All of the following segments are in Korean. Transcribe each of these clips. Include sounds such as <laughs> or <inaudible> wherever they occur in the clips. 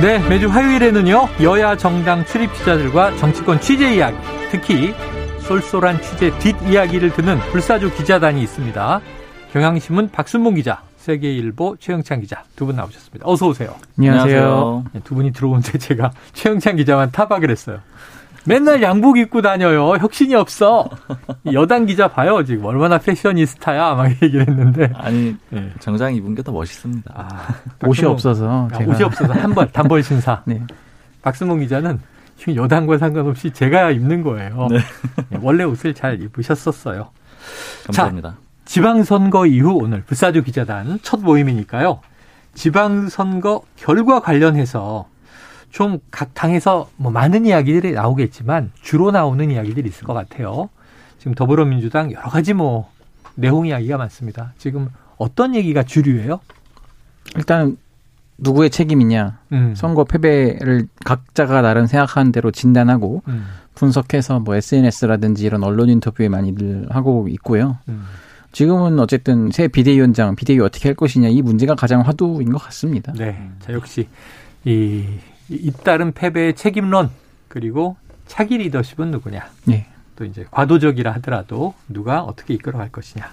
네, 매주 화요일에는요, 여야 정당 출입 기자들과 정치권 취재 이야기, 특히 쏠쏠한 취재 뒷이야기를 듣는 불사조 기자단이 있습니다. 경향신문 박순봉 기자, 세계일보 최영찬 기자 두 분 나오셨습니다. 어서 오세요. 안녕하세요. 네, 두 분이 들어오는데 제가 <laughs> 최영찬 기자만 타박을 했어요. 맨날 양복 입고 다녀요. 혁신이 없어. 여당 기자 봐요. 지금 얼마나 패셔니스타야. 막 얘기를 했는데. 아니 네. 정장 입은 게 더 멋있습니다. 아, 옷이 없어서 아, 제가. 옷이 없어서 한번 단벌 신사. <laughs> 네. 박승봉 기자는 여당과 상관없이 제가 입는 거예요. 네. 네 원래 옷을 잘 입으셨었어요. 감사합니다. 자, 지방선거 이후 오늘 불사조 기자단 첫 모임이니까요. 지방선거 결과 관련해서 좀 각 당에서 뭐 많은 이야기들이 나오겠지만 주로 나오는 이야기들이 있을 것 같아요. 지금 더불어민주당 여러 가지 뭐 내용 이야기가 많습니다. 지금 어떤 얘기가 주류예요? 일단 누구의 책임이냐, 음. 선거 패배를 각자가 나름 생각하는 대로 진단하고 음. 분석해서 뭐 SNS라든지 이런 언론 인터뷰에 많이들 하고 있고요. 음. 지금은 어쨌든 새 비대위원장, 비대위 어떻게 할 것이냐 이 문제가 가장 화두인 것 같습니다. 네. 자, 역시 이 잇따른 패배의 책임론 그리고 차기 리더십은 누구냐. 네. 또 이제 과도적이라 하더라도 누가 어떻게 이끌어갈 것이냐.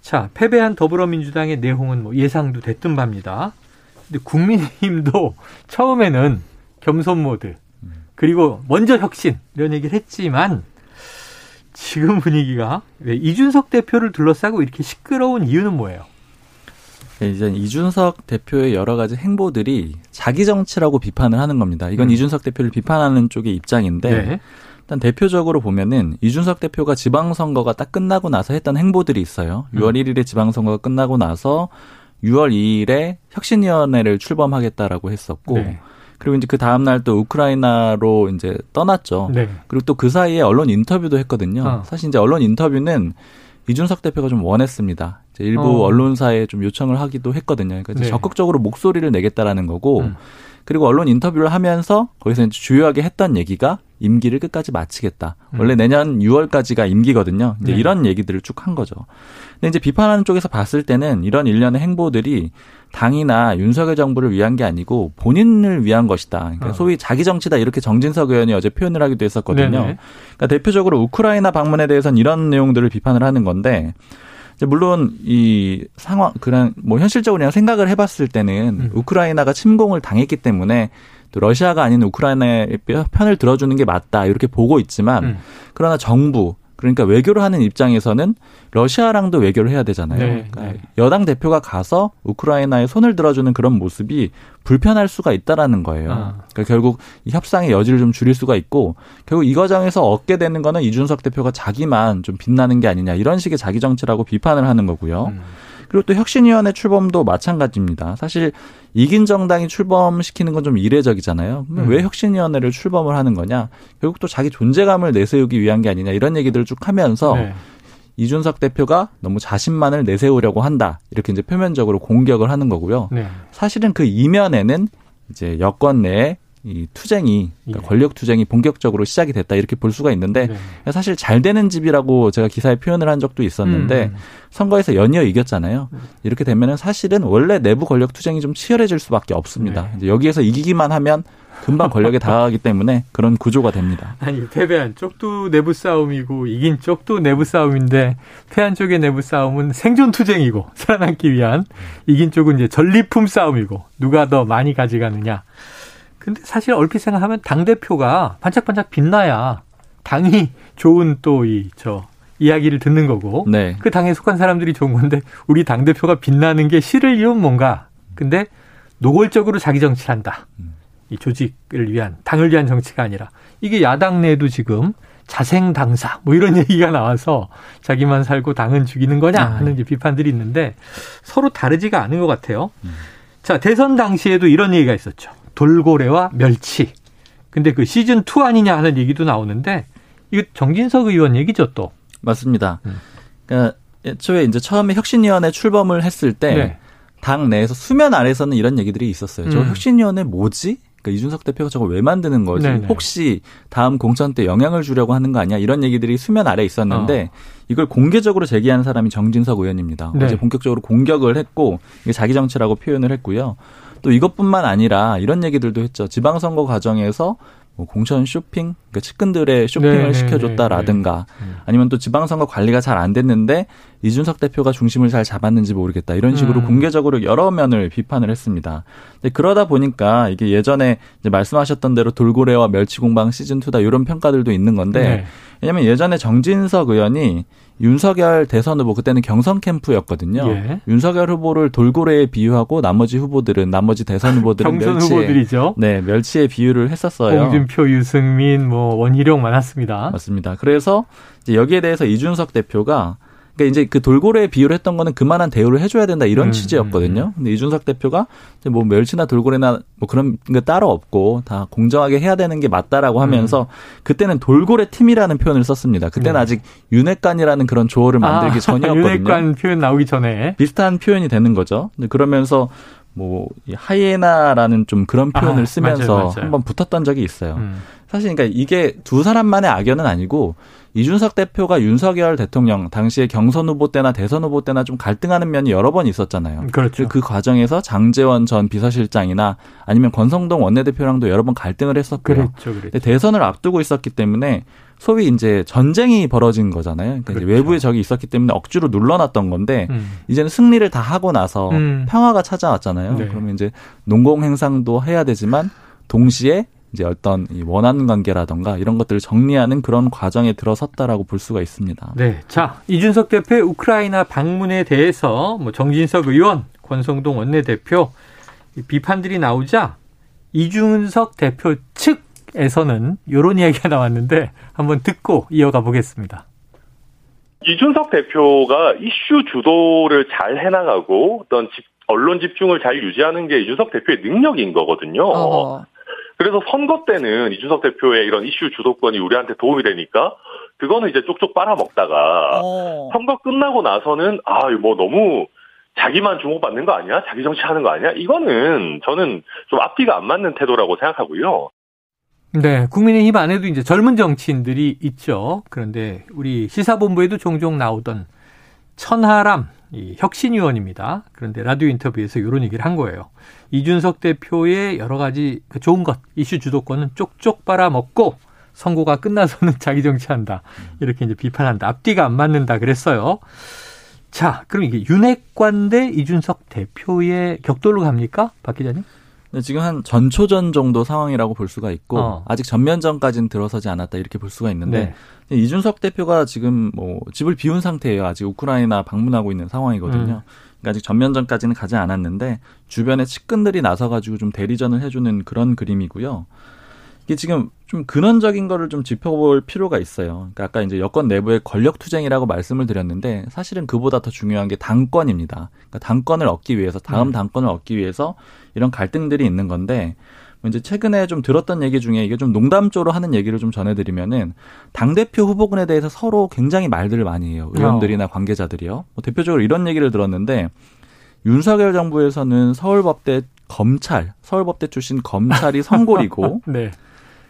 자, 패배한 더불어민주당의 내용은 뭐 예상도 됐던 바입니다. 근데 국민의힘도 <laughs> 처음에는 겸손 모드 그리고 먼저 혁신 이런 얘기를 했지만 지금 분위기가 이준석 대표를 둘러싸고 이렇게 시끄러운 이유는 뭐예요? 네, 이제 이준석 대표의 여러 가지 행보들이 자기 정치라고 비판을 하는 겁니다. 이건 음. 이준석 대표를 비판하는 쪽의 입장인데 네. 일단 대표적으로 보면은 이준석 대표가 지방선거가 딱 끝나고 나서 했던 행보들이 있어요. 음. 6월 1일에 지방선거가 끝나고 나서 6월 2일에 혁신위원회를 출범하겠다라고 했었고 네. 그리고 이제 그 다음 날 또 우크라이나로 이제 떠났죠. 네. 그리고 또 그 사이에 언론 인터뷰도 했거든요. 어. 사실 이제 언론 인터뷰는 이준석 대표가 좀 원했습니다. 일부 어. 언론사에 좀 요청을 하기도 했거든요. 그러니까 네. 적극적으로 목소리를 내겠다라는 거고, 음. 그리고 언론 인터뷰를 하면서 거기서 이제 주요하게 했던 얘기가 임기를 끝까지 마치겠다. 음. 원래 내년 6월까지가 임기거든요. 이제 네. 이런 얘기들을 쭉 한 거죠. 근데 이제 비판하는 쪽에서 봤을 때는 이런 일련의 행보들이 당이나 윤석열 정부를 위한 게 아니고 본인을 위한 것이다. 그러니까 어. 소위 자기 정치다 이렇게 정진석 의원이 어제 표현을 하기도 했었거든요. 네네. 그러니까 대표적으로 우크라이나 방문에 대해서는 이런 내용들을 비판을 하는 건데 물론 이 상황 그런 뭐 현실적으로 그냥 생각을 해봤을 때는 음. 우크라이나가 침공을 당했기 때문에 또 러시아가 아닌 우크라이나의 편을 들어주는 게 맞다 이렇게 보고 있지만 음. 그러나 정부 그러니까 외교를 하는 입장에서는 러시아랑도 외교를 해야 되잖아요. 네, 그러니까 네. 여당 대표가 가서 우크라이나에 손을 들어주는 그런 모습이 불편할 수가 있다라는 거예요. 아. 그러니까 결국 이 협상의 여지를 좀 줄일 수가 있고 결국 이 과정에서 얻게 되는 거는 이준석 대표가 자기만 좀 빛나는 게 아니냐 이런 식의 자기 정치라고 비판을 하는 거고요. 음. 그리고 또 혁신위원회 출범도 마찬가지입니다. 사실 이긴 정당이 출범시키는 건 좀 이례적이잖아요. 음. 왜 혁신위원회를 출범을 하는 거냐? 결국 또 자기 존재감을 내세우기 위한 게 아니냐 이런 얘기들을 쭉 하면서 네. 이준석 대표가 너무 자신만을 내세우려고 한다 이렇게 이제 표면적으로 공격을 하는 거고요. 네. 사실은 그 이면에는 이제 여권 내에 이 투쟁이 그러니까 예. 권력 투쟁이 본격적으로 시작이 됐다 이렇게 볼 수가 있는데 네. 사실 잘 되는 집이라고 제가 기사에 표현을 한 적도 있었는데 음. 선거에서 연이어 이겼잖아요. 음. 이렇게 되면은 사실은 원래 내부 권력 투쟁이 좀 치열해질 수밖에 없습니다. 네. 이제 여기에서 이기기만 하면 금방 권력에 다가가기 때문에 그런 구조가 됩니다. 아니 패배한 쪽도 내부 싸움이고 이긴 쪽도 내부 싸움인데 패한 쪽의 내부 싸움은 생존 투쟁이고 살아남기 위한 이긴 쪽은 이제 전리품 싸움이고 누가 더 많이 가져가느냐. 근데 사실 얼핏 생각하면 당대표가 반짝반짝 빛나야 당이 좋은 또 이, 저, 이야기를 듣는 거고. 네. 그 당에 속한 사람들이 좋은 건데, 우리 당 대표가 빛나는 게 싫을 이유는 뭔가. 근데 노골적으로 자기 정치를 한다. 음. 이 조직을 위한, 당을 위한 정치가 아니라. 이게 야당 내에도 지금 자생 당사, 뭐 이런 <laughs> 얘기가 나와서 자기만 살고 당은 죽이는 거냐 아. 하는 이제 비판들이 있는데 서로 다르지가 않은 것 같아요. 음. 자, 대선 당시에도 이런 얘기가 있었죠. 돌고래와 멸치. 근데 그 시즌 2 아니냐 하는 얘기도 나오는데 이거 정진석 의원 얘기죠 또. 맞습니다. 음. 그러니까 애초에 이제 처음에 혁신위원회 출범을 했을 때당 네. 내에서 수면 아래서는 이런 얘기들이 있었어요. 음. 저 혁신위원회 뭐지? 그러니까 이준석 대표가 저걸 왜 만드는 거지? 네네. 혹시 다음 공천 때 영향을 주려고 하는 거 아니야? 이런 얘기들이 수면 아래 있었는데 어. 이걸 공개적으로 제기한 사람이 정진석 의원입니다. 네. 어제 본격적으로 공격을 했고 이게 자기 정치라고 표현을 했고요. 또 이것뿐만 아니라 이런 얘기들도 했죠. 지방선거 과정에서 뭐 공천 쇼핑, 그러니까 측근들의 쇼핑을 네, 네 시켜줬다라든가 네, 네, 네. 아니면 또 지방선거 관리가 잘 안 됐는데 이준석 대표가 중심을 잘 잡았는지 모르겠다 이런 식으로 음. 공개적으로 여러 면을 비판을 했습니다. 근데 그러다 보니까 이게 예전에 말씀하셨던 대로 돌고래와 멸치공방 시즌 2다 이런 평가들도 있는 건데 네. 왜냐하면 예전에 정진석 의원이 윤석열 대선 후보 그때는 경선 캠프였거든요. 예. 윤석열 후보를 돌고래에 비유하고 나머지 후보들은 나머지 대선 <laughs> 후보들은 경선 멸치에, 후보들이죠. 네, 멸치에 비유를 했었어요. 홍준표, 유승민, 뭐 원희룡 많았습니다. 맞습니다. 그래서 이제 여기에 대해서 이준석 대표가 그러니까 이제 그 돌고래에 비유를 했던 거는 그만한 대우를 해줘야 된다 이런 음, 취지였거든요. 음, 음. 근데 이준석 대표가 뭐 멸치나 돌고래나 뭐 그런 게 따로 없고 다 공정하게 해야 되는 게 맞다라고 하면서 음. 그때는 돌고래 팀이라는 표현을 썼습니다. 그때는 네. 아직 윤회관이라는 그런 조어를 만들기 아, <laughs> 전이었거든요. 윤회관 표현 나오기 전에 비슷한 표현이 되는 거죠. 그러면서 뭐 하이에나라는 좀 그런 표현을 아, 쓰면서 맞아요, 맞아요. 한번 붙었던 적이 있어요. 음. 사실 그러니까 이게 두 사람만의 악연은 아니고 이준석 대표가 윤석열 대통령 당시에 경선 후보 때나 대선 후보 때나 좀 갈등하는 면이 여러 번 있었잖아요. 그렇죠. 그 과정에서 장재원 전 비서실장이나 아니면 권성동 원내대표랑도 여러 번 갈등을 했었고요. 그렇죠, 그렇죠. 대선을 앞두고 있었기 때문에 소위 이제 전쟁이 벌어진 거잖아요. 그러니까 그렇죠. 외부의 적이 있었기 때문에 억지로 눌러놨던 건데 음. 이제는 승리를 다 하고 나서 음. 평화가 찾아왔잖아요. 네. 그러면 이제 농공 행상도 해야 되지만 동시에 이제 어떤 이 원하는 관계라던가 이런 것들을 정리하는 그런 과정에 들어섰다라고 볼 수가 있습니다. 네. 자, 이준석 대표의 우크라이나 방문에 대해서 뭐 정진석 의원, 권성동 원내대표 비판들이 나오자 이준석 대표 측에서는 이런 이야기가 나왔는데 한번 듣고 이어가 보겠습니다. 이준석 대표가 이슈 주도를 잘 해나가고 어떤 집, 언론 집중을 잘 유지하는 게 이준석 대표의 능력인 거거든요. 어. 그래서 선거 때는 이준석 대표의 이런 이슈 주도권이 우리한테 도움이 되니까 그거는 이제 쪽쪽 빨아먹다가 어. 선거 끝나고 나서는 아, 뭐 너무 자기만 주목받는 거 아니야? 자기 정치하는 거 아니야? 이거는 저는 좀 앞뒤가 안 맞는 태도라고 생각하고요. 네, 국민의힘 안에도 이제 젊은 정치인들이 있죠. 그런데 우리 시사본부에도 종종 나오던 천하람 이 혁신위원입니다. 그런데 라디오 인터뷰에서 이런 얘기를 한 거예요. 이준석 대표의 여러 가지 그 좋은 것, 이슈 주도권은 쪽쪽 빨아먹고 선거가 끝나서는 <laughs> 자기 정치한다. 이렇게 이제 비판한다. 앞뒤가 안 맞는다 그랬어요. 자, 그럼 이게 윤핵관 대 이준석 대표의 격돌로 갑니까? 박 기자님? 지금 한 전초전 정도 상황이라고 볼 수가 있고 어. 아직 전면전까지는 들어서지 않았다 이렇게 볼 수가 있는데 네. 이준석 대표가 지금 뭐 집을 비운 상태예요. 아직 우크라이나 방문하고 있는 상황이거든요. 음. 그러니까 아직 전면전까지는 가지 않았는데 주변에 측근들이 나서가지고 좀 대리전을 해주는 그런 그림이고요. 이게 지금 좀 근원적인 거를 좀 짚어볼 필요가 있어요. 그러니까 아까 이제 여권 내부의 권력 투쟁이라고 말씀을 드렸는데 사실은 그보다 더 중요한 게 당권입니다. 그러니까 당권을 얻기 위해서 다음 음. 당권을 얻기 위해서 이런 갈등들이 있는 건데 뭐 이제 최근에 좀 들었던 얘기 중에 이게 좀 농담조로 하는 얘기를 좀 전해드리면은 당 대표 후보군에 대해서 서로 굉장히 말들을 많이 해요. 의원들이나 어. 관계자들이요. 뭐 대표적으로 이런 얘기를 들었는데 윤석열 정부에서는 서울법대 검찰, 서울법대 출신 검찰이 <laughs> 성골이고 네.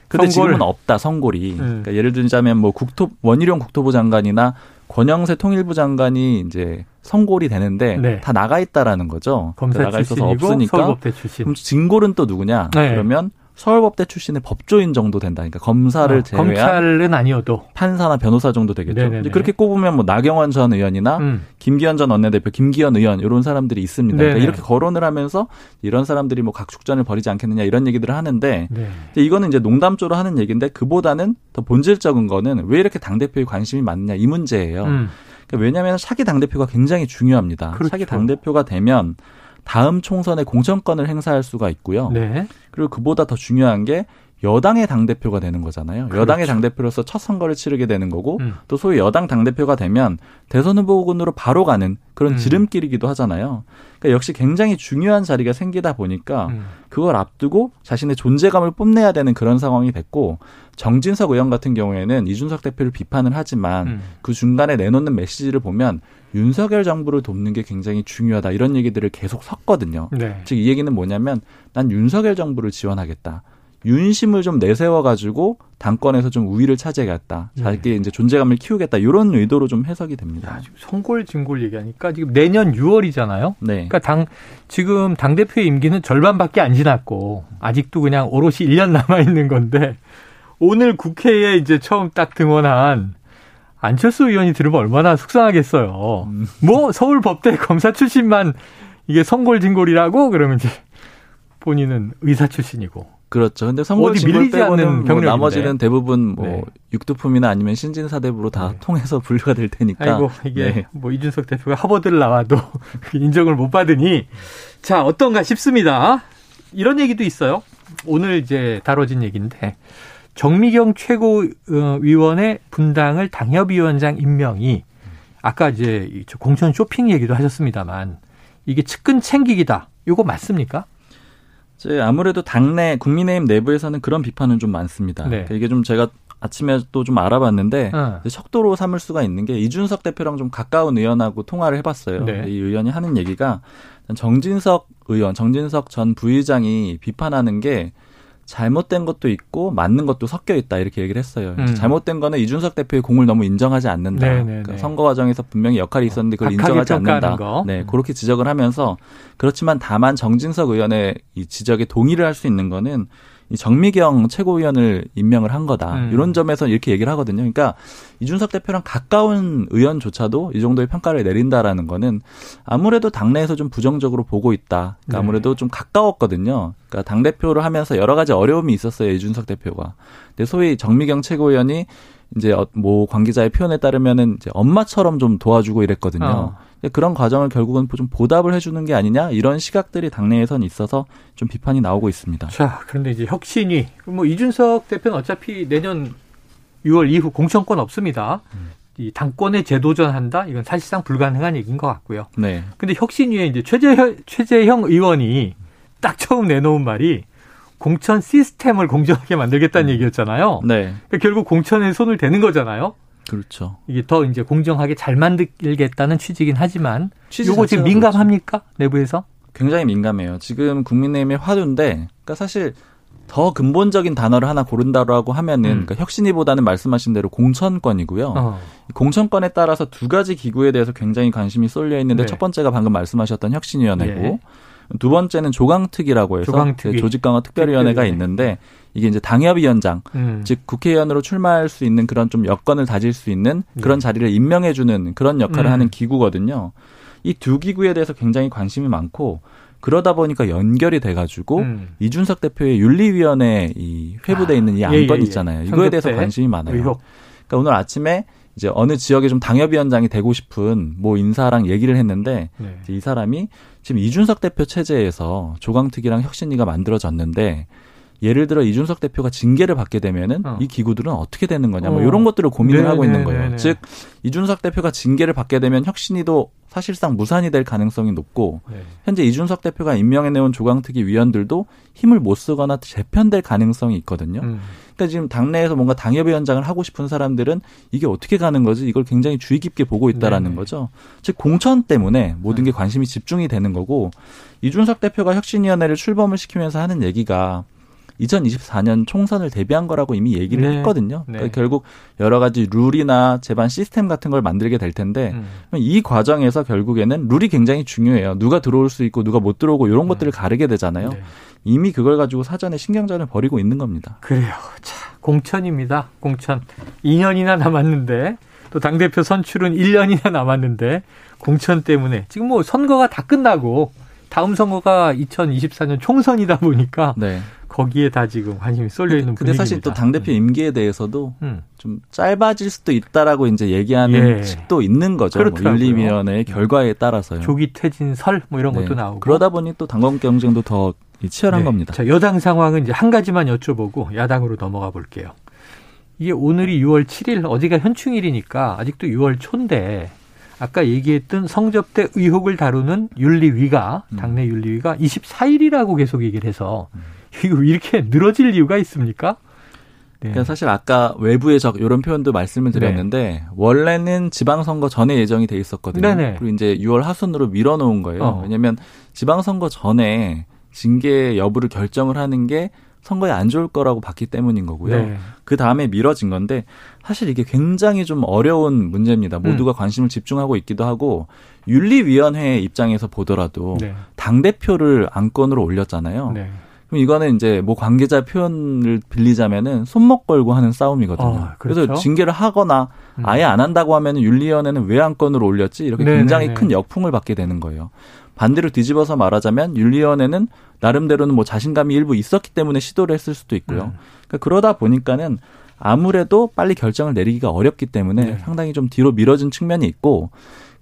근데 성골. 지금은 없다 성골이. 음. 그러니까 예를 들자면 뭐 국토 원희룡 국토부 장관이나 권영세 통일부 장관이 이제 선골이 되는데 네. 다 나가 있다라는 거죠. 검사 나가 있어서 없으니까. 그럼 진골은 또 누구냐? 네. 그러면 서울법대 출신의 법조인 정도 된다. 그러니까 검사를 어, 제외한 검찰은 아니어도 판사나 변호사 정도 되겠죠. 네네네. 그렇게 꼽으면 뭐 나경원 전 의원이나 음. 김기현 전 원내대표, 김기현 의원 이런 사람들이 있습니다. 그러니까 이렇게 거론을 하면서 이런 사람들이 뭐 각축전을 벌이지 않겠느냐 이런 얘기들을 하는데 네. 이거는 이제 농담조로 하는 얘기인데 그보다는 더 본질적인 거는 왜 이렇게 당 대표에 관심이 많느냐 이 문제예요. 음. 그러니까 왜냐하면 차기 당 대표가 굉장히 중요합니다. 그렇죠. 차기 당 대표가 되면 다음 총선에 공천권을 행사할 수가 있고요. 네. 그리고 그보다 더 중요한 게 여당의 당대표가 되는 거잖아요. 그렇죠. 여당의 당대표로서 첫 선거를 치르게 되는 거고 음. 또 소위 여당 당대표가 되면 대선 후보군으로 바로 가는 그런 음. 지름길이기도 하잖아요. 그러니까 역시 굉장히 중요한 자리가 생기다 보니까 음. 그걸 앞두고 자신의 존재감을 뽐내야 되는 그런 상황이 됐고 정진석 의원 같은 경우에는 이준석 대표를 비판을 하지만 음. 그 중간에 내놓는 메시지를 보면 윤석열 정부를 돕는 게 굉장히 중요하다 이런 얘기들을 계속 섰거든요. 네. 즉이 얘기는 뭐냐면 난 윤석열 정부를 지원하겠다. 윤심을 좀 내세워 가지고 당권에서 좀 우위를 차지하겠다. 자기 네. 이제 존재감을 키우겠다. 이런 의도로 좀 해석이 됩니다. 야, 지금 송골진골 얘기하니까 지금 내년 6월이잖아요. 네. 그러니까 당 지금 당 대표의 임기는 절반밖에 안 지났고 아직도 그냥 오롯이 1년 남아 있는 건데 오늘 국회에 이제 처음 딱 등원한 안철수 의원이 들으면 얼마나 속상하겠어요. 음. 뭐 서울 법대 검사 출신만 이게 성골진골이라고 그러면 이제 본인은 의사 출신이고 그렇죠. 근데 선거 진골 빼고는 뭐 나머지는 대부분 뭐 네. 육두품이나 아니면 신진사대부로 다 네. 통해서 <laughs> 분류가 될 테니까. 아이고 이게 네. 뭐 이준석 대표가 하버드를 나와도 <laughs> 인정을 못 받으니 자 어떤가 싶습니다. 이런 얘기도 있어요. 오늘 이제 다뤄진 얘기인데 정미경 최고위원의 분당을 당협위원장 임명이 아까 이제 공천 쇼핑 얘기도 하셨습니다만 이게 측근 챙기기다. 이거 맞습니까? 아무래도 당내 국민의힘 내부에서는 그런 비판은 좀 많습니다. 네. 그러니까 이게 좀 제가 아침에 또 좀 알아봤는데 어. 척도로 삼을 수가 있는 게 이준석 대표랑 좀 가까운 의원하고 통화를 해봤어요. 네. 이 의원이 하는 얘기가 정진석 의원, 정진석 전 부의장이 비판하는 게 잘못된 것도 있고 맞는 것도 섞여 있다 이렇게 얘기를 했어요. 음. 잘못된 거는 이준석 대표의 공을 너무 인정하지 않는다. 네, 네, 그러니까 네. 선거 과정에서 분명히 역할이 있었는데 그걸 인정하지 않는다. 거. 네, 음. 그렇게 지적을 하면서 그렇지만 다만 정진석 의원의 이 지적에 동의를 할 수 있는 거는 이 정미경 최고위원을 임명을 한 거다. 음. 이런 점에서 이렇게 얘기를 하거든요. 그러니까 이준석 대표랑 가까운 의원조차도 이 정도의 평가를 내린다라는 거는 아무래도 당내에서 좀 부정적으로 보고 있다. 그러니까 네. 아무래도 좀 가까웠거든요. 그러니까 당 대표를 하면서 여러 가지 어려움이 있었어요. 이준석 대표가. 근데 소위 정미경 최고위원이 이제 어, 뭐 관계자의 표현에 따르면은 이제 엄마처럼 좀 도와주고 이랬거든요. 어. 그런 과정을 결국은 좀 보답을 해주는 게 아니냐 이런 시각들이 당내에선 있어서 좀 비판이 나오고 있습니다. 자, 그런데 이제 혁신이 뭐 이준석 대표는 어차피 내년 6월 이후 공천권 없습니다. 음. 이 당권에 재도전한다 이건 사실상 불가능한 얘기인 것 같고요. 네. 근데 혁신위에 이제 최재형, 최재형 의원이 딱 처음 내놓은 말이 공천 시스템을 공정하게 만들겠다는 음. 얘기였잖아요. 네. 그러니까 결국 공천에 손을 대는 거잖아요. 그렇죠. 이게 더 이제 공정하게 잘 만들겠다는 취지긴 하지만 취지 요거 지금 민감합니까? 그렇죠. 내부에서? 굉장히 민감해요. 지금 국민의힘의 화두인데 그러니까 사실 더 근본적인 단어를 하나 고른다라고 하면은 음. 그러니까 혁신이보다는 말씀하신 대로 공천권이고요. 어. 공천권에 따라서 두 가지 기구에 대해서 굉장히 관심이 쏠려 있는데 네. 첫 번째가 방금 말씀하셨던 혁신위원회고 네. 두 번째는 조강특위라고 해서 조강특위. 조직강화 특별위원회가 있는데 이게 이제 당협위원장, 음. 즉 국회의원으로 출마할 수 있는 그런 좀 여건을 다질 수 있는 그런 네. 자리를 임명해주는 그런 역할을 음. 하는 기구거든요. 이 두 기구에 대해서 굉장히 관심이 많고 그러다 보니까 연결이 돼가지고 음. 이준석 대표의 윤리위원회 이 회부돼 아, 있는 이 안건 예, 예, 예. 있잖아요. 이거에 대해서 관심이 많아요. 의혹. 그러니까 오늘 아침에 이제 어느 지역에 좀 당협위원장이 되고 싶은 뭐 인사랑 얘기를 했는데 네. 이 사람이 지금 이준석 대표 체제에서 조강특위랑 혁신위가 만들어졌는데 예를 들어 이준석 대표가 징계를 받게 되면은 어. 이 기구들은 어떻게 되는 거냐 뭐 어. 이런 것들을 고민을 네네, 하고 있는 거예요. 네네. 즉 이준석 대표가 징계를 받게 되면 혁신이도 사실상 무산이 될 가능성이 높고 네. 현재 이준석 대표가 임명해 내온 조강특위 위원들도 힘을 못 쓰거나 재편될 가능성이 있거든요. 음. 그러니까 지금 당내에서 뭔가 당협위원장을 하고 싶은 사람들은 이게 어떻게 가는 거지? 이걸 굉장히 주의 깊게 보고 있다라는 네네. 거죠. 즉 공천 때문에 모든 게 관심이 집중이 되는 거고 이준석 대표가 혁신위원회를 출범을 시키면서 하는 얘기가 2024년 총선을 대비한 거라고 이미 얘기를 네. 했거든요. 그러니까 네. 결국 여러 가지 룰이나 제반 시스템 같은 걸 만들게 될 텐데 음. 이 과정에서 결국에는 룰이 굉장히 중요해요. 누가 들어올 수 있고 누가 못 들어오고 이런 음. 것들을 가르게 되잖아요. 네. 이미 그걸 가지고 사전에 신경전을 벌이고 있는 겁니다. 그래요. 자, 공천입니다. 공천. 2년이나 남았는데 또 당대표 선출은 1년이나 남았는데 공천 때문에 지금 뭐 선거가 다 끝나고 다음 선거가 2024년 총선이다 보니까 네. 거기에 다 지금 관심이 쏠려 있는 근데, 근데 사실 또 당 대표 음. 임기에 대해서도 음. 좀 짧아질 수도 있다라고 이제 얘기하는 예. 측도 있는 거죠. 뭐 윤리위원회의 음. 결과에 따라서요. 조기 퇴진 설 뭐 이런 네. 것도 나오고 그러다 보니 또 당권 경쟁도 더 치열한 네. 겁니다. 자, 여당 상황은 이제 한 가지만 여쭤보고 야당으로 넘어가 볼게요. 이게 오늘이 6월 7일, 어제가 현충일이니까 아직도 6월 초인데 아까 얘기했던 성접대 의혹을 다루는 윤리위가 음. 당내 윤리위가 24일이라고 계속 얘기를 해서 음. 이거 이렇게 늘어질 이유가 있습니까? 네. 그러니까 사실 아까 외부의 적 이런 표현도 말씀을 드렸는데 네. 원래는 지방선거 전에 예정이 돼 있었거든요. 네네. 그리고 이제 6월 하순으로 밀어놓은 거예요. 어. 왜냐하면 지방선거 전에 징계 여부를 결정을 하는 게 선거에 안 좋을 거라고 봤기 때문인 거고요. 네. 그 다음에 미뤄진 건데 사실 이게 굉장히 좀 어려운 문제입니다. 모두가 음. 관심을 집중하고 있기도 하고 윤리위원회 입장에서 보더라도 네. 당 대표를 안건으로 올렸잖아요. 네. 그럼 이거는 이제 뭐 관계자 표현을 빌리자면은 손목 걸고 하는 싸움이거든요. 어, 그렇죠? 그래서 징계를 하거나 음. 아예 안 한다고 하면은 윤리위원회는 왜 안건으로 올렸지 이렇게 네네네. 굉장히 큰 역풍을 받게 되는 거예요. 반대로 뒤집어서 말하자면 윤리위원회는 나름대로는 뭐 자신감이 일부 있었기 때문에 시도를 했을 수도 있고요. 음. 그러니까 그러다 보니까는 아무래도 빨리 결정을 내리기가 어렵기 때문에 네. 상당히 좀 뒤로 미뤄진 측면이 있고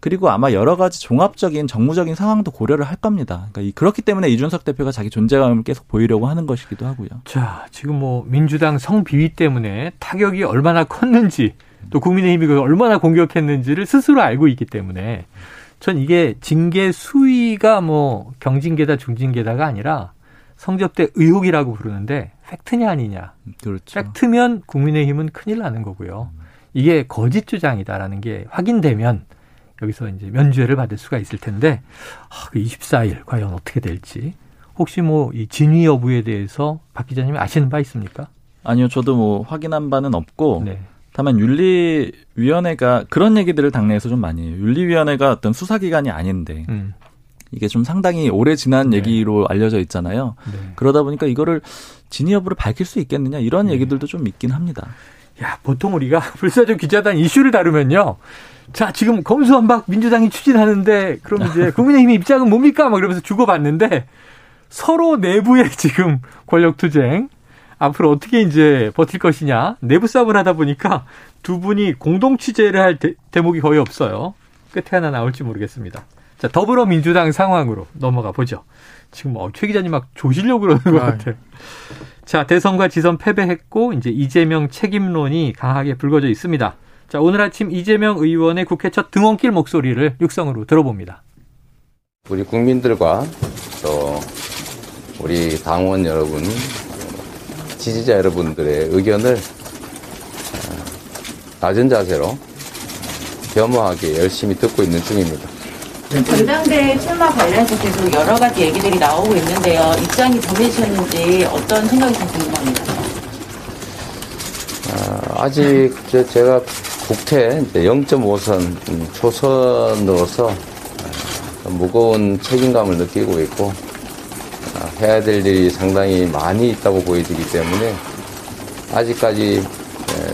그리고 아마 여러 가지 종합적인 정무적인 상황도 고려를 할 겁니다. 그러니까 그렇기 때문에 이준석 대표가 자기 존재감을 계속 보이려고 하는 것이기도 하고요. 자, 지금 뭐 민주당 성비위 때문에 타격이 얼마나 컸는지 또 국민의힘이 얼마나 공격했는지를 스스로 알고 있기 때문에 전 이게 징계 수위가 뭐 경징계다 중징계다가 아니라 성접대 의혹이라고 부르는데 팩트냐 아니냐. 그렇죠. 팩트면 국민의힘은 큰일 나는 거고요. 이게 거짓 주장이다라는 게 확인되면 여기서 이제 면죄를 받을 수가 있을 텐데 아, 그 24일 과연 어떻게 될지 혹시 뭐 이 진위 여부에 대해서 박 기자님이 아시는 바 있습니까? 아니요, 저도 뭐 확인한 바는 없고 네. 다만 윤리위원회가 그런 얘기들을 당내에서 좀 많이 해요. 윤리위원회가 어떤 수사기관이 아닌데 음. 이게 좀 상당히 오래 지난 네. 얘기로 알려져 있잖아요. 네. 그러다 보니까 이거를 진위 여부를 밝힐 수 있겠느냐 이런 네. 얘기들도 좀 있긴 합니다. 야, 보통 우리가 <laughs> 불사조 기자단 이슈를 다루면요. 자, 지금 검수완박 민주당이 추진하는데 그럼 이제 <laughs> 국민의힘 입장은 뭡니까? 막 이러면서 주고받는데 서로 내부에 지금 권력 투쟁 앞으로 어떻게 이제 버틸 것이냐 내부 싸움을 하다 보니까 두 분이 공동 취재를 할 대, 대목이 거의 없어요. 끝에 하나 나올지 모르겠습니다. 자 더불어민주당 상황으로 넘어가 보죠. 지금 뭐최 기자님 막 조시려고 그러는 것 아, 같아요. 자 대선과 지선 패배했고 이제 이재명 책임론이 강하게 불거져 있습니다. 자 오늘 아침 이재명 의원의 국회 첫 등원길 목소리를 육성으로 들어봅니다. 우리 국민들과 또 우리 당원 여러분 지지자 여러분들의 의견을 어, 낮은 자세로 겸허하게 열심히 듣고 있는 중입니다. 전당대 출마 관련해서 계속 여러 가지 얘기들이 나오고 있는데요. 입장이 정해지셨는지 어떤 생각이 좀 궁금합니다. 아, 직 제가 국태 0.5선 초선으로서 어, 무거운 책임감을 느끼고 있고 해야 될 일이 상당히 많이 있다고 보여지기 때문에 아직까지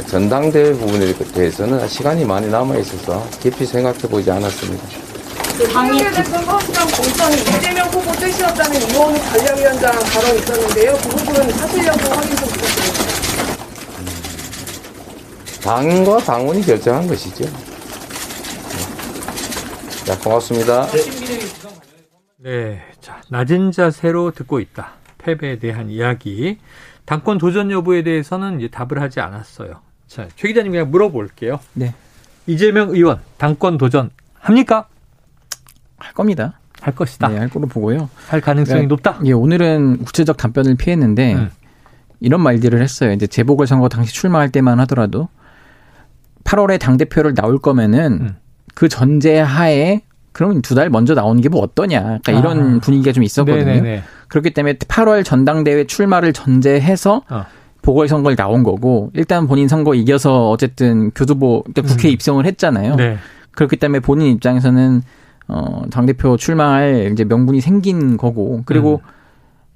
전당대회 부분에 대해서는 시간이 많이 남아 있어서 깊이 생각해 보지 않았습니다. 당의 대선 서울시장 공천이 이재명 후보 뜻이었다는 이원우 전략위원장 발언이 있었는데요. 그 부분은 사실 여부 확인 좀 부탁드립니다. 당과 당원이 결정한 것이죠. 자, 고맙습니다. 네. 자, 낮은 자세로 듣고 있다. 패배에 대한 이야기. 당권 도전 여부에 대해서는 이제 답을 하지 않았어요. 자, 최 기자님 그냥 물어볼게요. 네. 이재명 의원 당권 도전 합니까? 할 겁니다. 할 것이다. 네, 할 거로 보고요. 할 가능성이 그러니까, 높다. 예, 오늘은 구체적 답변을 피했는데 음. 이런 말들을 했어요. 이제 재보궐 선거 당시 출마할 때만 하더라도 8월에 당 대표를 나올 거면은 음. 그 전제 하에 그럼 두달 먼저 나오는 게 뭐 어떠냐. 그러니까 이런 아. 분위기가 좀 있었거든요. 네네네. 그렇기 때문에 8월 전당대회 출마를 전제해서 어. 보궐선거를 나온 거고 일단 본인 선거 이겨서 어쨌든 교두보 그러니까 국회 음. 입성을 했잖아요. 네. 그렇기 때문에 본인 입장에서는 어 당 대표 출마할 이제 명분이 생긴 거고 그리고 음.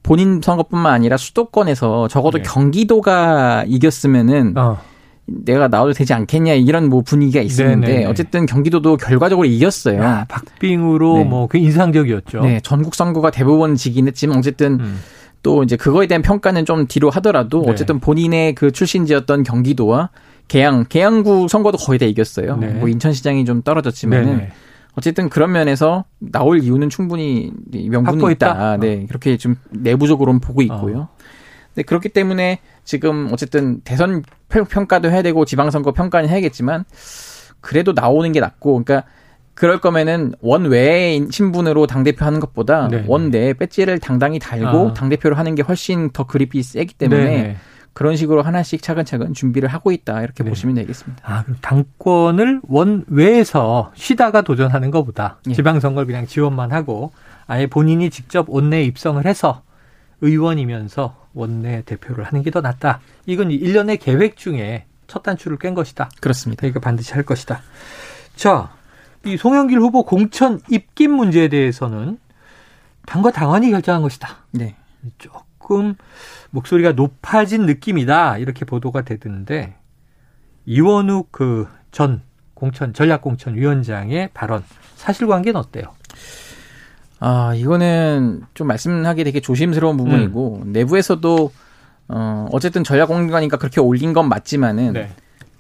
본인 선거뿐만 아니라 수도권에서 적어도 네. 경기도가 이겼으면은 어. 내가 나와도 되지 않겠냐 이런 뭐 분위기가 있었는데 네네. 어쨌든 경기도도 결과적으로 이겼어요. 야, 박빙으로 네. 뭐그 인상적이었죠. 네, 전국 선거가 대부분 지긴 했지만 어쨌든 음. 또 이제 그거에 대한 평가는 좀 뒤로 하더라도 네. 어쨌든 본인의 그 출신지였던 경기도와 계양, 계양구 선거도 거의 다 이겼어요. 네. 뭐 인천시장이 좀 떨어졌지만은 어쨌든 그런 면에서 나올 이유는 충분히 명분이 있다. 네, 어. 그렇게 좀 내부적으로는 보고 있고요. 어. 네, 그렇기 때문에 지금 어쨌든 대선 평가도 해야 되고 지방선거 평가는 해야겠지만 그래도 나오는 게 낫고 그러니까 그럴 거면은 원외의 신분으로 당대표 하는 것보다 네. 원내 배지를 당당히 달고 아. 당대표를 하는 게 훨씬 더 그립이 세기 때문에 네 그런 식으로 하나씩 차근차근 준비를 하고 있다 이렇게 네. 보시면 되겠습니다. 아, 그럼 당권을 원외에서 쉬다가 도전하는 것보다 예. 지방선거를 그냥 지원만 하고 아예 본인이 직접 원내에 입성을 해서 의원이면서 원내 대표를 하는 게 더 낫다. 이건 1년의 계획 중에 첫 단추를 깬 것이다. 그렇습니다. 그러니까 반드시 할 것이다. 자, 이 송영길 후보 공천 입김 문제에 대해서는 당과 당원이 결정한 것이다. 네. 조금 목소리가 높아진 느낌이다. 이렇게 보도가 되던데 이원욱 그 전 공천 전략 공천 위원장의 발언 사실관계는 어때요? 아 이거는 좀 말씀하기 되게 조심스러운 부분이고 음. 내부에서도 어 어쨌든 전략공관이니까 그렇게 올린 건 맞지만은 네.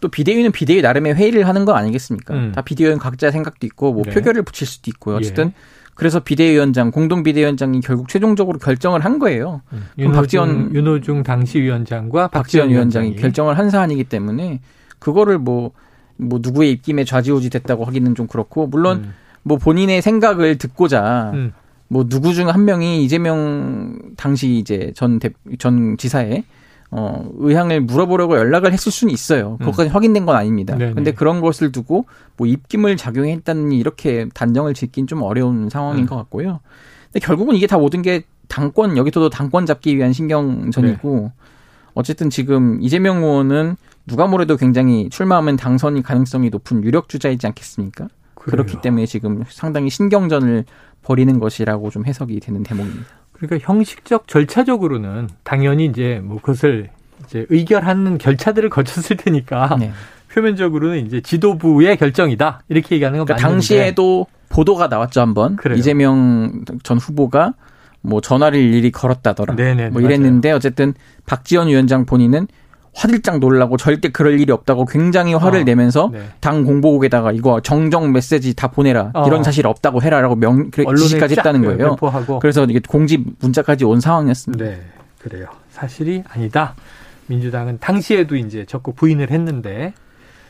또 비대위는 비대위 나름의 회의를 하는 거 아니겠습니까? 음. 다 비대위원 각자 생각도 있고 뭐 네. 표결을 붙일 수도 있고요. 어쨌든 예. 그래서 비대위원장, 공동 비대위원장이 결국 최종적으로 결정을 한 거예요. 음. 윤호중, 박지원 윤호중 당시 위원장과 박지원, 위원장이, 위원장이 결정을 한 사안이기 때문에 그거를 뭐뭐 뭐 누구의 입김에 좌지우지 됐다고 하기는 좀 그렇고 물론 음. 뭐 본인의 생각을 듣고자 음. 뭐 누구 중 한 명이 이재명 당시 이제 전, 대, 전 지사의 어, 의향을 물어보려고 연락을 했을 수는 있어요. 그것까지 음. 확인된 건 아닙니다. 네네. 근데 그런 것을 두고 뭐 입김을 작용했다니 이렇게 단정을 짓긴 좀 어려운 상황인 음. 것 같고요. 근데 결국은 이게 다 모든 게 당권 여기서도 당권 잡기 위한 신경전이고 네. 어쨌든 지금 이재명 의원은 누가 뭐래도 굉장히 출마하면 당선이 가능성이 높은 유력 주자이지 않겠습니까? 그래요. 그렇기 때문에 지금 상당히 신경전을 벌이는 것이라고 좀 해석이 되는 대목입니다. 그러니까 형식적 절차적으로는 당연히 이제 뭐 그것을 이제 의결하는 결차들을 거쳤을 테니까 <laughs> 네. 표면적으로는 이제 지도부의 결정이다 이렇게 얘기하는 건 그러니까 당시에도 보도가 나왔죠 한번 그래요. 이재명 전 후보가 뭐 전화를 일일이 걸었다더라 네네, 뭐 이랬는데 맞아요. 어쨌든 박지원 위원장 본인은 화들짝 놀라고 절대 그럴 일이 없다고 굉장히 화를 어, 내면서 네. 당 공보국에다가 이거 정정 메시지 다 보내라 어. 이런 사실 없다고 해라라고 명 지시까지 했다는 거예요. 배포하고. 그래서 이게 공지 문자까지 온 상황이었습니다. 네, 그래요. 사실이 아니다. 민주당은 당시에도 이제 적극 부인을 했는데.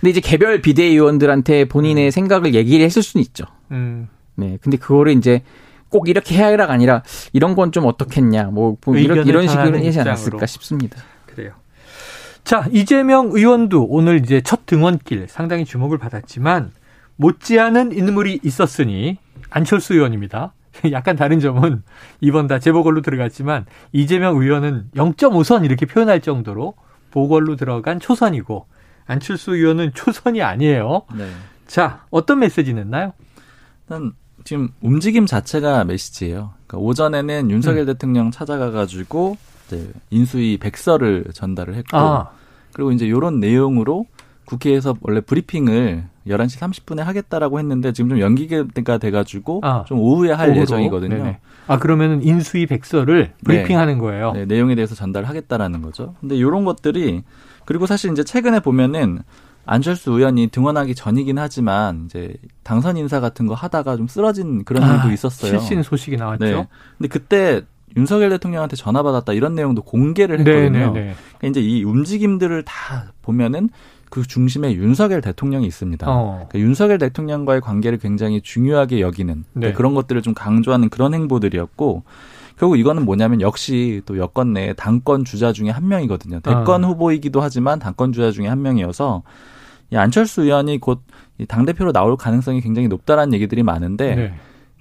근데 이제 개별 비대위원들한테 본인의 음. 생각을 얘기를 했을 수는 있죠. 음. 네, 근데 그거를 이제 꼭 이렇게 해야가 아니라 이런 건 좀 어떻겠냐, 뭐, 뭐 이런 이런 식으로 하지 않았을까 싶습니다. 그래요. 자, 이재명 의원도 오늘 이제 첫 등원길 상당히 주목을 받았지만 못지않은 인물이 있었으니 안철수 의원입니다. <laughs> 약간 다른 점은 이번 다 재보궐로 들어갔지만 이재명 의원은 0.5선 이렇게 표현할 정도로 보궐로 들어간 초선이고 안철수 의원은 초선이 아니에요. 네. 자, 어떤 메시지 냈나요? 일단 지금 움직임 자체가 메시지예요. 그러니까 오전에는 윤석열 음. 대통령 찾아가가지고 이제 인수위 백서를 전달을 했고 아. 그리고 이제 요런 내용으로 국회에서 원래 브리핑을 11시 30분에 하겠다라고 했는데 지금 좀 연기가 돼가지고 아, 좀 오후에 할 오후로? 예정이거든요. 네네. 아 그러면은 인수위 백서를 브리핑하는 네. 거예요. 네, 내용에 대해서 전달하겠다라는 거죠. 근데 요런 것들이 그리고 사실 이제 최근에 보면은 안철수 의원이 등원하기 전이긴 하지만 이제 당선 인사 같은 거 하다가 좀 쓰러진 그런 아, 일도 있었어요. 실신 소식이 나왔죠. 네. 근데 그때 윤석열 대통령한테 전화 받았다 이런 내용도 공개를 네, 했거든요. 네, 네. 그러니까 이제 이 움직임들을 다 보면은 그 중심에 윤석열 대통령이 있습니다. 어. 그러니까 윤석열 대통령과의 관계를 굉장히 중요하게 여기는 네. 그런 것들을 좀 강조하는 그런 행보들이었고 결국 이거는 뭐냐면 역시 또 여권 내 당권 주자 중에 한 명이거든요. 대권 어. 후보이기도 하지만 당권 주자 중에 한 명이어서 이 안철수 의원이 곧 당 대표로 나올 가능성이 굉장히 높다라는 얘기들이 많은데 네.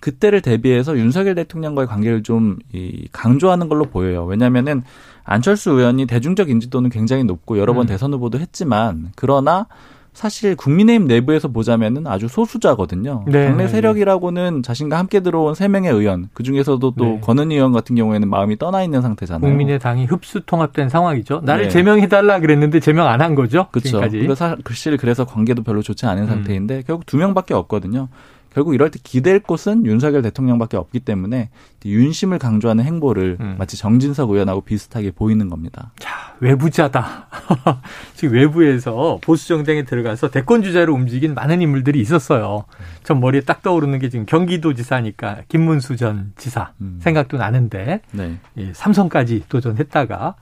그때를 대비해서 윤석열 대통령과의 관계를 좀 이, 강조하는 걸로 보여요. 왜냐면은 안철수 의원이 대중적 인지도는 굉장히 높고 여러 번 음. 대선 후보도 했지만 그러나 사실 국민의힘 내부에서 보자면은 아주 소수자거든요. 네, 당내. 세력이라고는 자신과 함께 들어온 세 명의 의원, 그 중에서도 또 네. 권은희 의원 같은 경우에는 마음이 떠나 있는 상태잖아요. 국민의당이 흡수 통합된 상황이죠. 나를 네. 제명해달라 그랬는데 제명 안 한 거죠. 그렇죠. 그래서 사실 그래서 관계도 별로 좋지 않은 음. 상태인데 결국 두 명밖에 없거든요. 결국 이럴 때 기댈 곳은 윤석열 대통령밖에 없기 때문에 윤심을 강조하는 행보를 음. 마치 정진석 의원하고 비슷하게 보이는 겁니다. 자, 외부자다. <laughs> 지금 외부에서 보수 정당에 들어가서 대권 주자로 움직인 많은 인물들이 있었어요. 전 머리에 딱 떠오르는 게 지금 경기도지사니까 김문수 전 지사 음. 생각도 나는데 네. 예, 삼성까지 도전했다가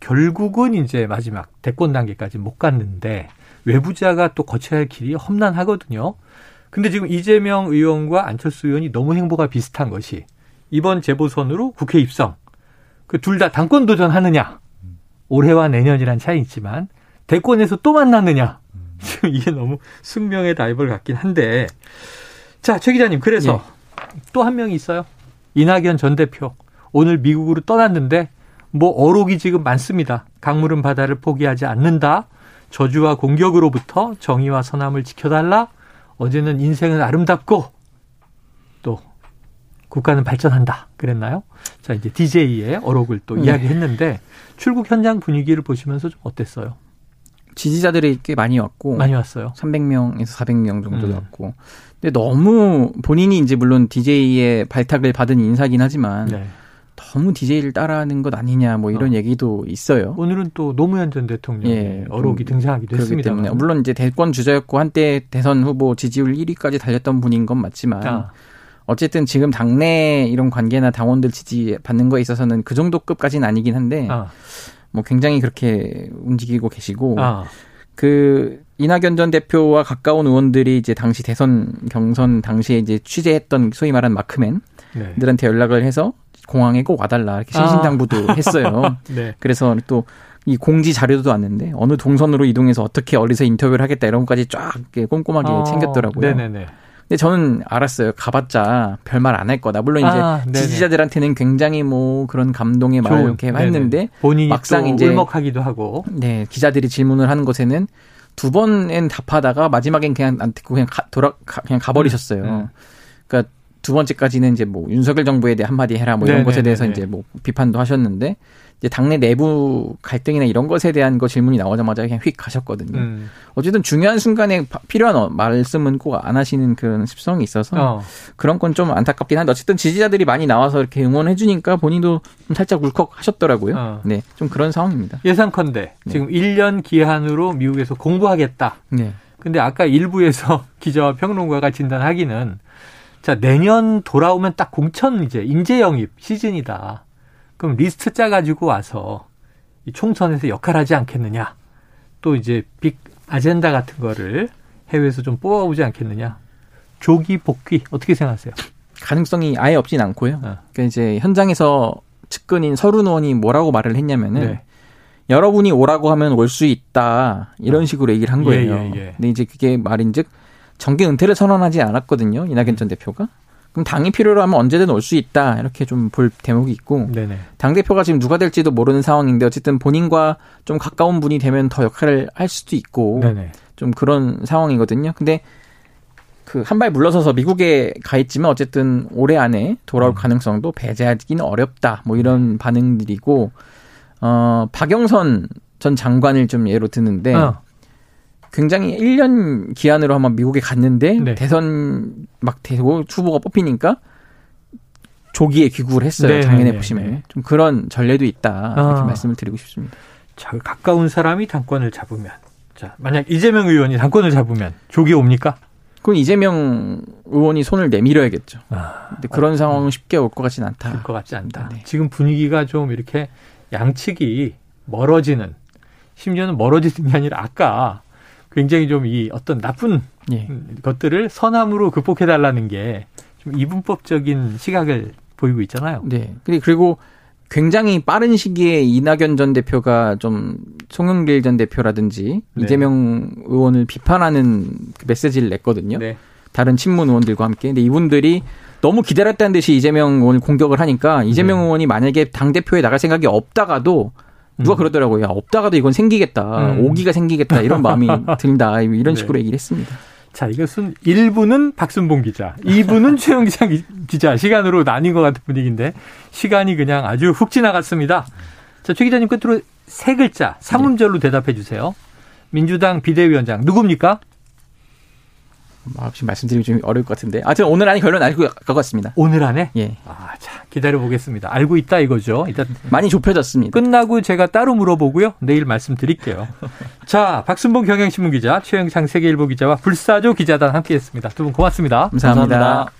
결국은 이제 마지막 대권 단계까지 못 갔는데 외부자가 또 거쳐야 할 길이 험난하거든요. 근데 지금 이재명 의원과 안철수 의원이 너무 행보가 비슷한 것이 이번 재보선으로 국회 입성. 그 둘 다 당권 도전하느냐. 올해와 내년이란 차이 있지만 대권에서 또 만났느냐. <laughs> 지금 이게 너무 숙명의 다이벌 같긴 한데. 자, 최 기자님. 그래서 예. 또한 명이 있어요. 이낙연 전 대표. 오늘 미국으로 떠났는데 뭐 어록이 지금 많습니다. 강물은 바다를 포기하지 않는다. 저주와 공격으로부터 정의와 선함을 지켜달라. 어제는 인생은 아름답고 또 국가는 발전한다. 그랬나요? 자, 이제 DJ의 어록을 또 네. 이야기했는데 출국 현장 분위기를 보시면서 좀 어땠어요? 지지자들이 꽤 많이 왔고 많이 왔어요. 300명에서 400명 정도 음. 왔고. 근데 너무 본인이 이제 물론 DJ의 발탁을 받은 인사긴 하지만 네. 너무 DJ를 따라하는 것 아니냐 뭐 이런 어. 얘기도 있어요. 오늘은 또 노무현 전 대통령 예, 어록이 등장하기도 했습니다. 때문에 물론 이제 대권 주자였고 한때 대선 후보 지지율 1위까지 달렸던 분인 건 맞지만 아. 어쨌든 지금 당내 이런 관계나 당원들 지지 받는 거에 있어서는 그 정도 급까지는 아니긴 한데 아. 뭐 굉장히 그렇게 움직이고 계시고 아. 그 이낙연 전 대표와 가까운 의원들이 이제 당시 대선 경선 당시에 이제 취재했던 소위 말하는 마크맨들한테 네. 연락을 해서 공항에 꼭 와달라 이렇게 신신당부도 아. <laughs> 했어요. 네. 그래서 또 이 공지 자료도 왔는데 어느 동선으로 이동해서 어떻게 어디서 인터뷰를 하겠다 이런 것까지 쫙 꼼꼼하게 아. 챙겼더라고요. 네네네. 근데 저는 알았어요. 가봤자 별말 안 할 거다. 물론 이제 아, 지지자들한테는 굉장히 뭐 그런 감동의 말을 이렇게 했는데 본인이 막상 이제 울먹하기도 하고 네 기자들이 질문을 하는 것에는 두 번엔 답하다가 마지막엔 그냥 안 듣고 그냥 가, 돌아 가, 그냥 가버리셨어요. 음. 음. 그러니까 두 번째까지는 이제 뭐 윤석열 정부에 대해 한마디 해라 뭐 이런 네네네네. 것에 대해서 이제 뭐 비판도 하셨는데 이제 당내 내부 갈등이나 이런 것에 대한 거 질문이 나오자마자 그냥 휙 가셨거든요. 음. 어쨌든 중요한 순간에 필요한 어, 말씀은 꼭 안 하시는 그런 습성이 있어서 어. 그런 건 좀 안타깝긴 한데 어쨌든 지지자들이 많이 나와서 이렇게 응원해 주니까 본인도 좀 살짝 울컥 하셨더라고요. 어. 네. 좀 그런 상황입니다. 예상컨대 네. 지금 1년 기한으로 미국에서 공부하겠다. 네. 근데 아까 일부에서 <laughs> 기자와 평론가가 진단하기는 자, 내년 돌아오면 딱 공천 이제 인재 영입 시즌이다. 그럼 리스트 짜가지고 와서 이 총선에서 역할하지 않겠느냐. 또 이제 빅 아젠다 같은 거를 해외에서 좀 뽑아오지 않겠느냐. 조기 복귀 어떻게 생각하세요? 가능성이 아예 없진 않고요. 어. 그러니까 이제 현장에서 측근인 서른 의원이 뭐라고 말을 했냐면은 네. 여러분이 오라고 하면 올 수 있다 이런 어. 식으로 얘기를 한 거예요. 예, 예, 예. 근데 이제 그게 말인즉 정계 은퇴를 선언하지 않았거든요. 이낙연 전 대표가. 그럼 당이 필요로 하면 언제든 올 수 있다. 이렇게 좀 볼 대목이 있고. 네네. 당대표가 지금 누가 될지도 모르는 상황인데 어쨌든 본인과 좀 가까운 분이 되면 더 역할을 할 수도 있고. 네네. 좀 그런 상황이거든요. 근데 그 한 발 물러서서 미국에 가 있지만 어쨌든 올해 안에 돌아올 음. 가능성도 배제하기는 어렵다. 뭐 이런 반응들이고 어 박영선 전 장관을 좀 예로 드는데 어. 굉장히 1년 기한으로 한번 미국에 갔는데 네. 대선 막 되고 후보가 뽑히니까 조기에 귀국을 했어요. 네, 작년에 네, 보시면 네. 좀 그런 전례도 있다 이렇게 아. 말씀을 드리고 싶습니다. 자, 가까운 사람이 당권을 잡으면 자 만약 이재명 의원이 당권을 잡으면 조기 옵니까? 그건 이재명 의원이 손을 내밀어야겠죠. 아, 근데 그런 아, 상황은 쉽게 올 것 같진 않다. 올 것 같지 않다. 네. 지금 분위기가 좀 이렇게 양측이 멀어지는 심지어는 멀어지는 게 아니라 아까 굉장히 좀 이 어떤 나쁜 예. 것들을 선함으로 극복해 달라는 게 좀 이분법적인 시각을 보이고 있잖아요. 네. 그리고 굉장히 빠른 시기에 이낙연 전 대표가 좀 송영길 전 대표라든지 네. 이재명 의원을 비판하는 그 메시지를 냈거든요. 네. 다른 친문 의원들과 함께. 근데 이분들이 너무 기다렸다는 듯이 이재명 의원을 공격을 하니까 이재명 네. 의원이 만약에 당 대표에 나갈 생각이 없다가도 누가 음. 그러더라고요. 야, 없다가도 이건 생기겠다. 음. 오기가 생기겠다. 이런 마음이 <laughs> 든다. 이런 네. 식으로 네. 얘기를 했습니다. 자, 이것은 1부는 박순봉 기자, 2부는 <laughs> 최영기장 기자 시간으로 나뉜 것 같은 분위기인데 시간이 그냥 아주 훅 지나갔습니다. 자, 최 기자님 끝으로 세 글자, 삼음절로 대답해 주세요. 민주당 비대위원장 누굽니까? 혹시 말씀드리기 좀 어려울 것 같은데. 하여튼 오늘 안에 결론 알고 갈 것 같습니다. 오늘 안에? 예. 아, 자, 기다려 보겠습니다. 알고 있다 이거죠. 일단 많이 좁혀졌습니다. 끝나고 제가 따로 물어보고요. 내일 말씀드릴게요. <laughs> 자, 박순봉 경향신문 기자, 최영창 세계일보 기자와 불사조 기자단 함께 했습니다. 두 분 고맙습니다 감사합니다. 감사합니다.